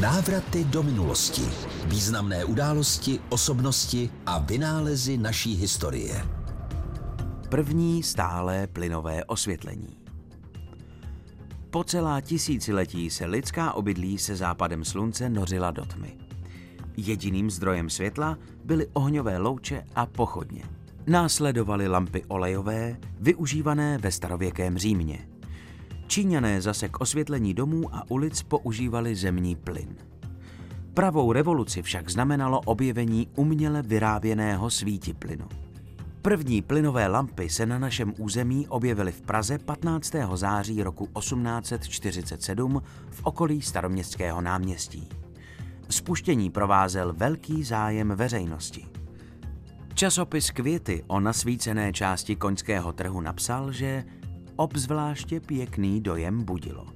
Návraty do minulosti. Významné události, osobnosti a vynálezy naší historie. První stálé plynové osvětlení. Po celá tisíciletí se lidská obydlí se západem slunce nořila do tmy. Jediným zdrojem světla byly ohňové louče a pochodně. Následovaly lampy olejové, využívané ve starověkém Římě. Číňané zase k osvětlení domů a ulic používali zemní plyn. Pravou revoluci však znamenalo objevení uměle vyráběného svítiplynu. První plynové lampy se na našem území objevily v Praze 15. září roku 1847 v okolí staroměstského náměstí. Spuštění provázel velký zájem veřejnosti. Časopis Květy o nasvícené části koňského trhu napsal, že obzvláště pěkný dojem budilo.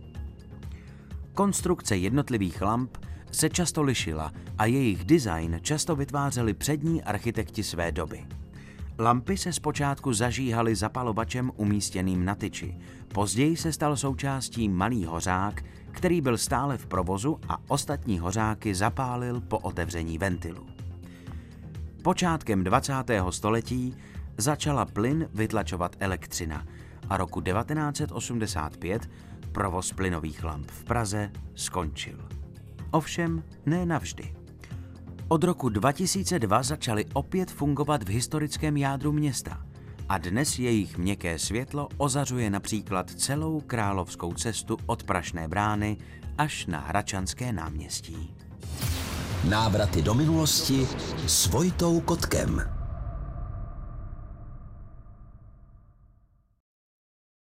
Konstrukce jednotlivých lamp se často lišila a jejich design často vytvářeli přední architekti své doby. Lampy se zpočátku zažíhaly zapalovačem umístěným na tyči. Později se stal součástí malý hořák, který byl stále v provozu a ostatní hořáky zapálil po otevření ventilu. Počátkem 20. století začala plyn vytlačovat elektřina a roku 1985 provoz plynových lamp v Praze skončil. Ovšem ne navždy. Od roku 2002 začaly opět fungovat v historickém jádru města a dnes jejich měkké světlo ozařuje například celou královskou cestu od Prašné brány až na Hračanské náměstí. Návraty do minulosti s Vojtou Kotkem.